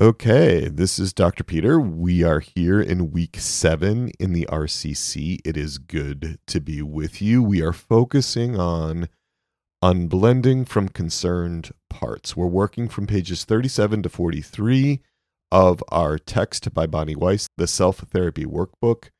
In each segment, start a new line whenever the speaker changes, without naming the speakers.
Okay, this is Dr. Peter. We are here in week seven in the RCC. It is good to be with you. We are focusing on unblending from concerned parts. We're working from pages 37 to 43 of our text by Bonnie Weiss, the Self Therapy Workbook.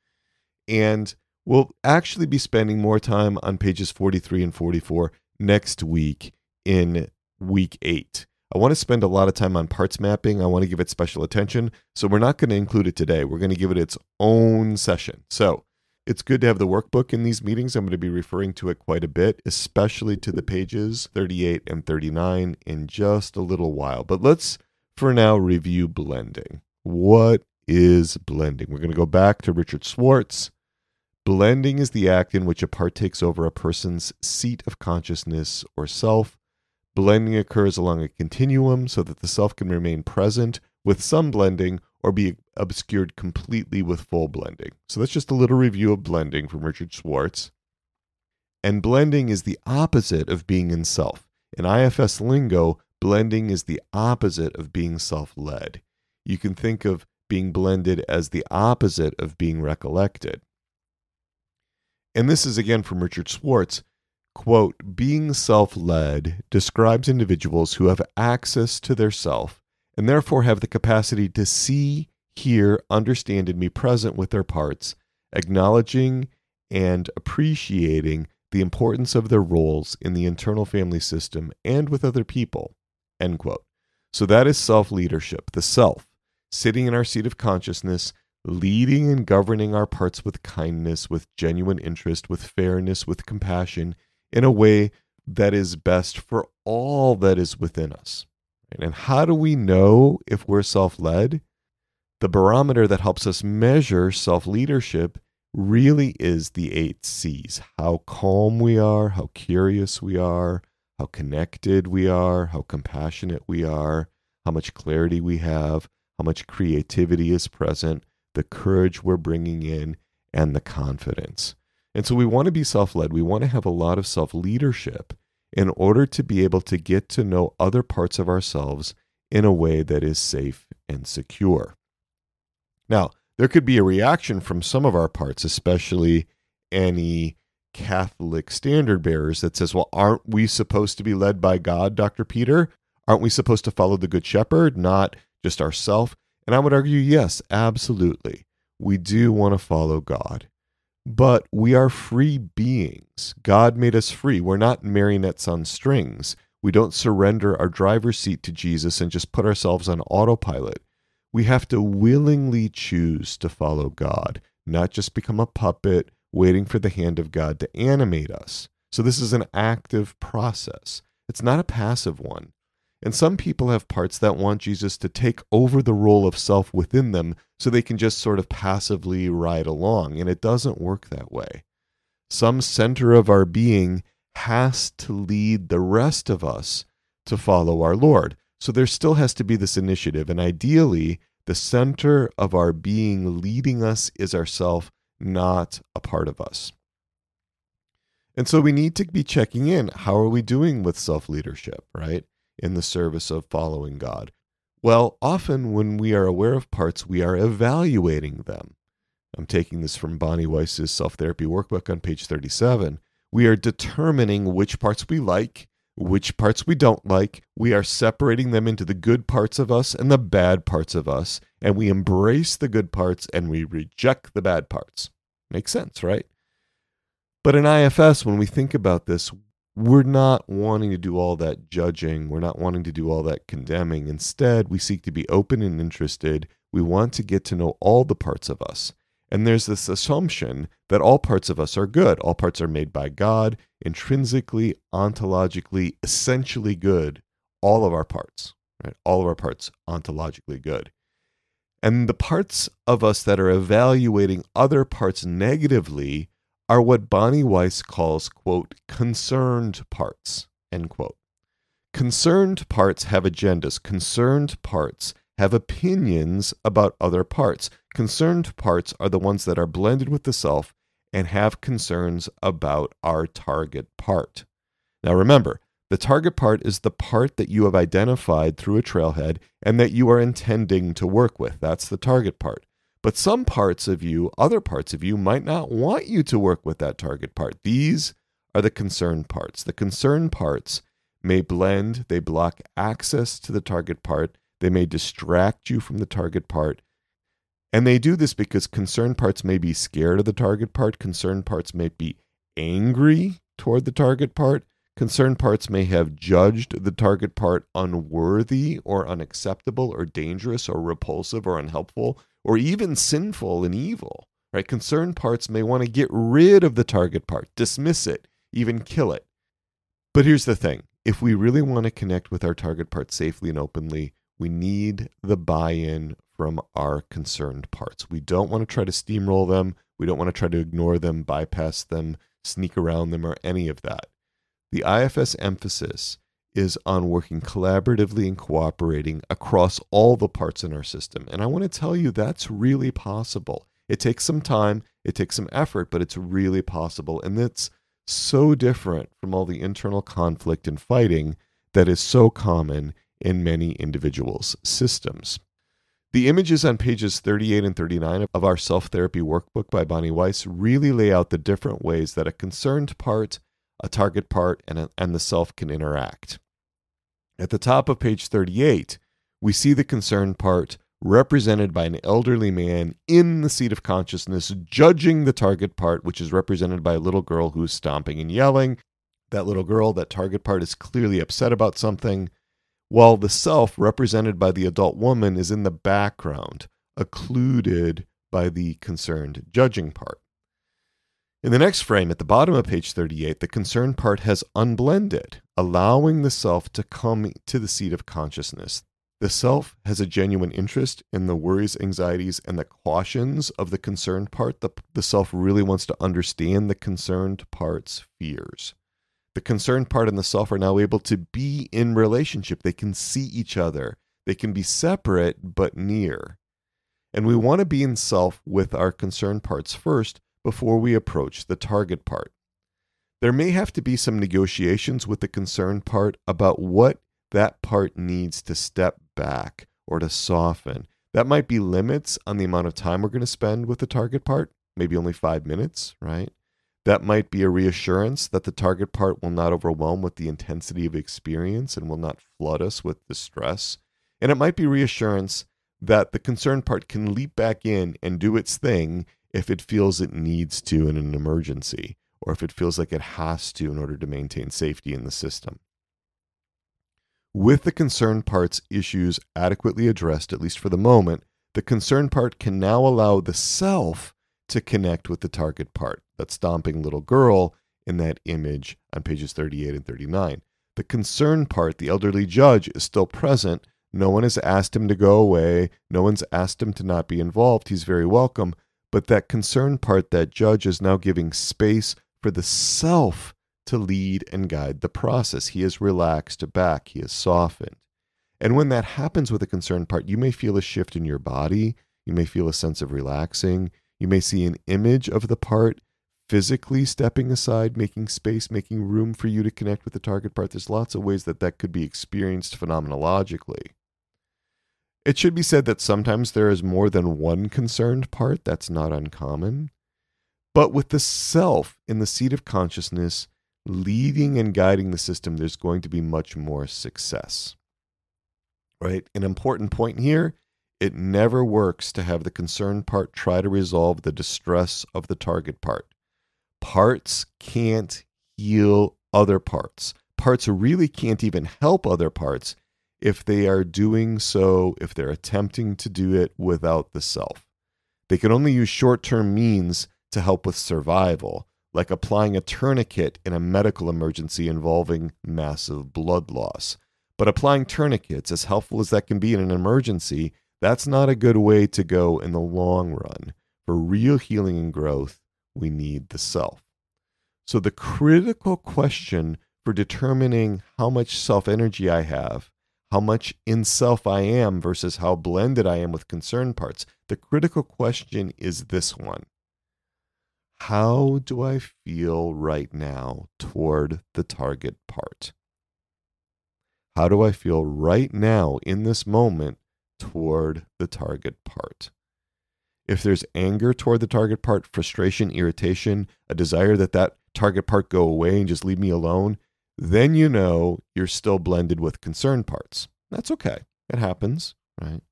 And we'll actually be spending more time on pages 43 and 44 next week in week eight. I want to spend a lot of time on parts mapping. I want to give it special attention. So we're not going to include it today. We're going to give it its own session. So it's good to have the workbook in these meetings. I'm going to be referring to it quite a bit, especially to the pages 38 and 39 in just a little while. But let's, for now, review blending. What is blending? We're going to go back to Richard Schwartz. Blending is the act in which a part takes over a person's seat of consciousness or self Blending occurs along a continuum so that the self can remain present with some blending or be obscured completely with full blending. So that's just a little review of blending from Richard Schwartz. And blending is the opposite of being in self. In IFS lingo, blending is the opposite of being self led. You can think of being blended as the opposite of being recollected. And this is again from Richard Schwartz quote, being self led describes individuals who have access to their self and therefore have the capacity to see, hear, understand, and be present with their parts, acknowledging and appreciating the importance of their roles in the internal family system and with other people. End quote. So that is self leadership, the self, sitting in our seat of consciousness, leading and governing our parts with kindness, with genuine interest, with fairness, with compassion in a way that is best for all that is within us. And how do we know if we're self led? The barometer that helps us measure self leadership really is the eight C's how calm we are, how curious we are, how connected we are, how compassionate we are, how much clarity we have, how much creativity is present, the courage we're bringing in, and the confidence. And so we want to be self led. We want to have a lot of self leadership in order to be able to get to know other parts of ourselves in a way that is safe and secure. Now, there could be a reaction from some of our parts, especially any Catholic standard bearers, that says, Well, aren't we supposed to be led by God, Dr. Peter? Aren't we supposed to follow the Good Shepherd, not just ourself? And I would argue, yes, absolutely. We do want to follow God. But we are free beings. God made us free. We're not marionettes on strings. We don't surrender our driver's seat to Jesus and just put ourselves on autopilot. We have to willingly choose to follow God, not just become a puppet waiting for the hand of God to animate us. So, this is an active process. It's not a passive one. And some people have parts that want Jesus to take over the role of self within them so they can just sort of passively ride along. And it doesn't work that way. Some center of our being has to lead the rest of us to follow our Lord. So there still has to be this initiative. And ideally, the center of our being leading us is ourself, not a part of us. And so we need to be checking in. How are we doing with self leadership, right? In the service of following God? Well, often when we are aware of parts, we are evaluating them. I'm taking this from Bonnie Weiss's self therapy workbook on page 37. We are determining which parts we like, which parts we don't like. We are separating them into the good parts of us and the bad parts of us, and we embrace the good parts and we reject the bad parts. Makes sense, right? But in IFS, when we think about this, we're not wanting to do all that judging. We're not wanting to do all that condemning. Instead, we seek to be open and interested. We want to get to know all the parts of us. And there's this assumption that all parts of us are good. All parts are made by God, intrinsically, ontologically, essentially good. All of our parts, right? All of our parts ontologically good. And the parts of us that are evaluating other parts negatively are what Bonnie Weiss calls, quote, concerned parts, end quote. Concerned parts have agendas. Concerned parts have opinions about other parts. Concerned parts are the ones that are blended with the self and have concerns about our target part. Now remember, The target part is the part that you have identified through a trailhead and that you are intending to work with. That's the target part. But some parts of you, other parts of you, might not want you to work with that target part. These are the concern parts. The concern parts may blend, they block access to the target part, they may distract you from the target part. And they do this because concerned parts may be scared of the target part, concerned parts may be angry toward the target part, concerned parts may have judged the target part unworthy or unacceptable or dangerous or repulsive or unhelpful or even sinful and evil. Right? Concerned parts may want to get rid of the target part, dismiss it, even kill it. But here's the thing if we really want to connect with our target part safely and openly, we need the buy in from our concerned parts. We don't want to try to steamroll them. We don't want to try to ignore them, bypass them, sneak around them, or any of that. The IFS emphasis is on working collaboratively and cooperating across all the parts in our system. And I want to tell you that's really possible. It takes some time, it takes some effort, but it's really possible. And it's so different from all the internal conflict and fighting that is so common in many individuals' systems. The images on pages 38 and 39 of our self therapy workbook by Bonnie Weiss really lay out the different ways that a concerned part, a target part, and, a, and the self can interact. At the top of page 38, we see the concerned part represented by an elderly man in the seat of consciousness, judging the target part, which is represented by a little girl who's stomping and yelling. That little girl, that target part, is clearly upset about something, while the self, represented by the adult woman, is in the background, occluded by the concerned judging part. In the next frame, at the bottom of page 38, the concerned part has unblended, allowing the self to come to the seat of consciousness. The self has a genuine interest in the worries, anxieties, and the cautions of the concerned part. The, the self really wants to understand the concerned part's fears. The concerned part and the self are now able to be in relationship. They can see each other. They can be separate but near. And we want to be in self with our concerned parts first before we approach the target part. There may have to be some negotiations with the concerned part about what that part needs to step back or to soften. That might be limits on the amount of time we're going to spend with the target part, maybe only five minutes, right? That might be a reassurance that the target part will not overwhelm with the intensity of experience and will not flood us with distress. And it might be reassurance that the concerned part can leap back in and do its thing if it feels it needs to in an emergency, or if it feels like it has to in order to maintain safety in the system. With the concerned part's issues adequately addressed, at least for the moment, the concerned part can now allow the self to connect with the target part, that stomping little girl in that image on pages 38 and 39. The concerned part, the elderly judge, is still present. No one has asked him to go away. No one's asked him to not be involved. He's very welcome. But that concerned part, that judge, is now giving space for the self to lead and guide the process. He is relaxed back, he is softened. And when that happens with a concerned part, you may feel a shift in your body. You may feel a sense of relaxing. You may see an image of the part physically stepping aside, making space, making room for you to connect with the target part. There's lots of ways that that could be experienced phenomenologically. It should be said that sometimes there is more than one concerned part. That's not uncommon. But with the self in the seat of consciousness, leading and guiding the system, there's going to be much more success. Right? An important point here it never works to have the concerned part try to resolve the distress of the target part. Parts can't heal other parts. Parts really can't even help other parts if they are doing so, if they're attempting to do it without the self. They can only use short term means to help with survival, like applying a tourniquet in a medical emergency involving massive blood loss. But applying tourniquets, as helpful as that can be in an emergency, that's not a good way to go in the long run. For real healing and growth, we need the self. So, the critical question for determining how much self energy I have, how much in self I am versus how blended I am with concerned parts, the critical question is this one how do I feel right now toward the target part? How do I feel right now in this moment toward the target part? If there's anger toward the target part, frustration, irritation, a desire that that target part go away and just leave me alone, then you know you're still blended with concerned parts. That's okay. It happens, right?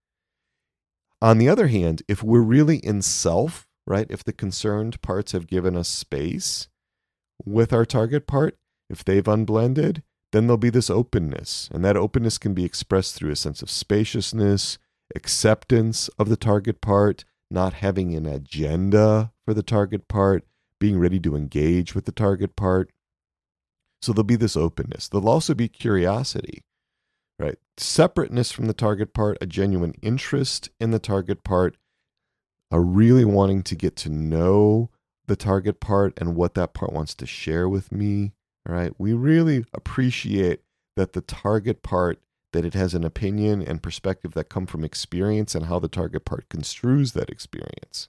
On the other hand, if we're really in self, right? If the concerned parts have given us space with our target part, if they've unblended, then there'll be this openness. And that openness can be expressed through a sense of spaciousness, acceptance of the target part, not having an agenda for the target part, being ready to engage with the target part. So there'll be this openness. There'll also be curiosity, right? Separateness from the target part, a genuine interest in the target part, a really wanting to get to know the target part and what that part wants to share with me. Right. We really appreciate that the target part that it has an opinion and perspective that come from experience and how the target part construes that experience.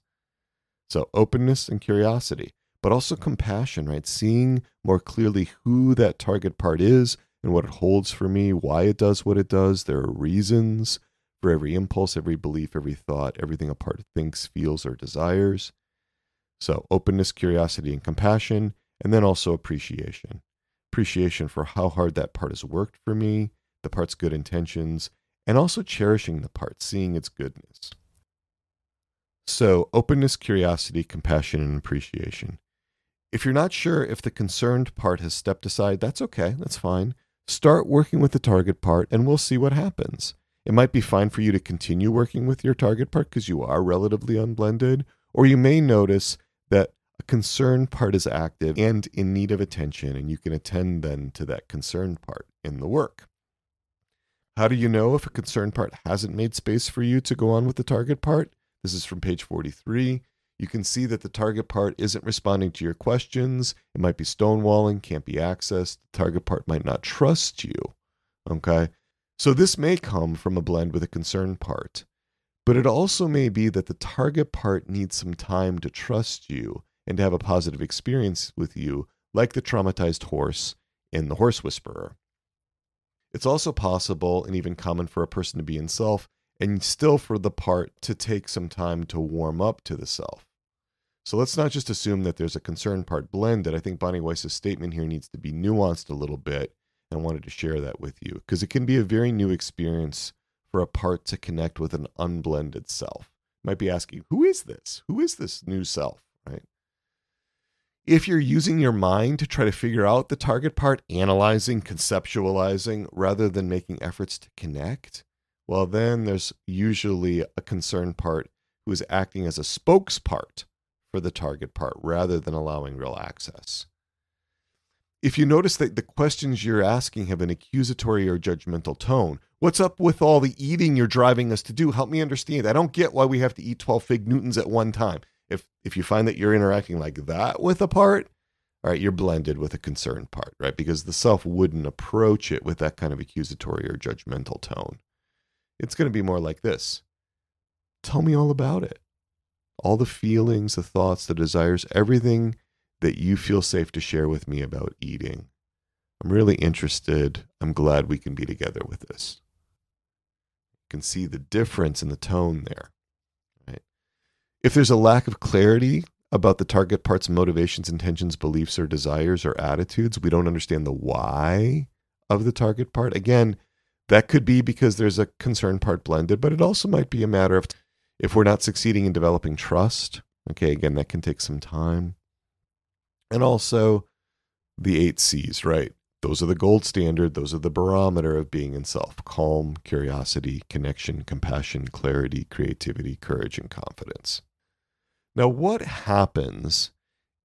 So openness and curiosity, but also compassion, right? Seeing more clearly who that target part is and what it holds for me, why it does what it does. There are reasons for every impulse, every belief, every thought, everything a part thinks, feels, or desires. So openness, curiosity, and compassion, and then also appreciation. Appreciation for how hard that part has worked for me, the part's good intentions, and also cherishing the part, seeing its goodness. So, openness, curiosity, compassion, and appreciation. If you're not sure if the concerned part has stepped aside, that's okay, that's fine. Start working with the target part and we'll see what happens. It might be fine for you to continue working with your target part because you are relatively unblended, or you may notice that a concerned part is active and in need of attention, and you can attend then to that concerned part in the work. How do you know if a concerned part hasn't made space for you to go on with the target part? This is from page 43. You can see that the target part isn't responding to your questions. It might be stonewalling, can't be accessed. The target part might not trust you. Okay. So this may come from a blend with a concerned part, but it also may be that the target part needs some time to trust you and to have a positive experience with you, like the traumatized horse in The Horse Whisperer. It's also possible and even common for a person to be in self and still for the part to take some time to warm up to the self. So let's not just assume that there's a concern part blended. I think Bonnie Weiss's statement here needs to be nuanced a little bit and wanted to share that with you because it can be a very new experience for a part to connect with an unblended self. You might be asking, who is this? Who is this new self, right? If you're using your mind to try to figure out the target part, analyzing, conceptualizing, rather than making efforts to connect, well, then there's usually a concerned part who is acting as a spokespart for the target part rather than allowing real access. If you notice that the questions you're asking have an accusatory or judgmental tone, what's up with all the eating you're driving us to do? Help me understand. I don't get why we have to eat 12 fig newtons at one time if if you find that you're interacting like that with a part, all right, you're blended with a concerned part, right? Because the self wouldn't approach it with that kind of accusatory or judgmental tone. It's going to be more like this. Tell me all about it. All the feelings, the thoughts, the desires, everything that you feel safe to share with me about eating. I'm really interested. I'm glad we can be together with this. You can see the difference in the tone there. Right? If there's a lack of clarity about the target part's motivations, intentions, beliefs, or desires or attitudes, we don't understand the why of the target part. Again, that could be because there's a concern part blended, but it also might be a matter of if we're not succeeding in developing trust. Okay, again, that can take some time. And also the eight C's, right? Those are the gold standard. Those are the barometer of being in self calm, curiosity, connection, compassion, clarity, creativity, courage, and confidence. Now, what happens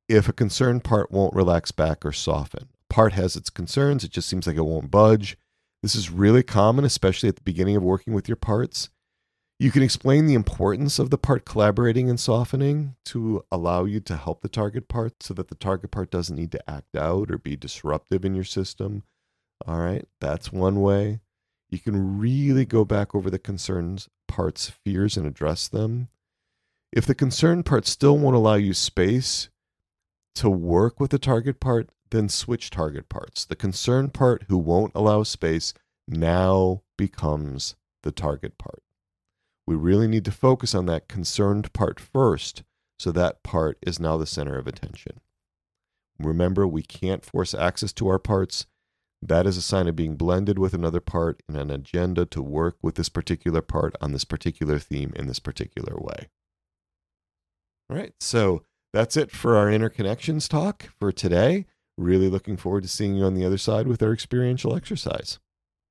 if a concerned part won't relax back or soften? Part has its concerns, it just seems like it won't budge. This is really common, especially at the beginning of working with your parts. You can explain the importance of the part collaborating and softening to allow you to help the target part so that the target part doesn't need to act out or be disruptive in your system. All right, that's one way. You can really go back over the concerns, parts, fears, and address them. If the concerned part still won't allow you space to work with the target part, then switch target parts. The concerned part who won't allow space, now becomes the target part. We really need to focus on that concerned part first, so that part is now the center of attention. Remember, we can't force access to our parts. That is a sign of being blended with another part in an agenda to work with this particular part on this particular theme in this particular way. All right, so that's it for our interconnections talk for today. Really looking forward to seeing you on the other side with our experiential exercise.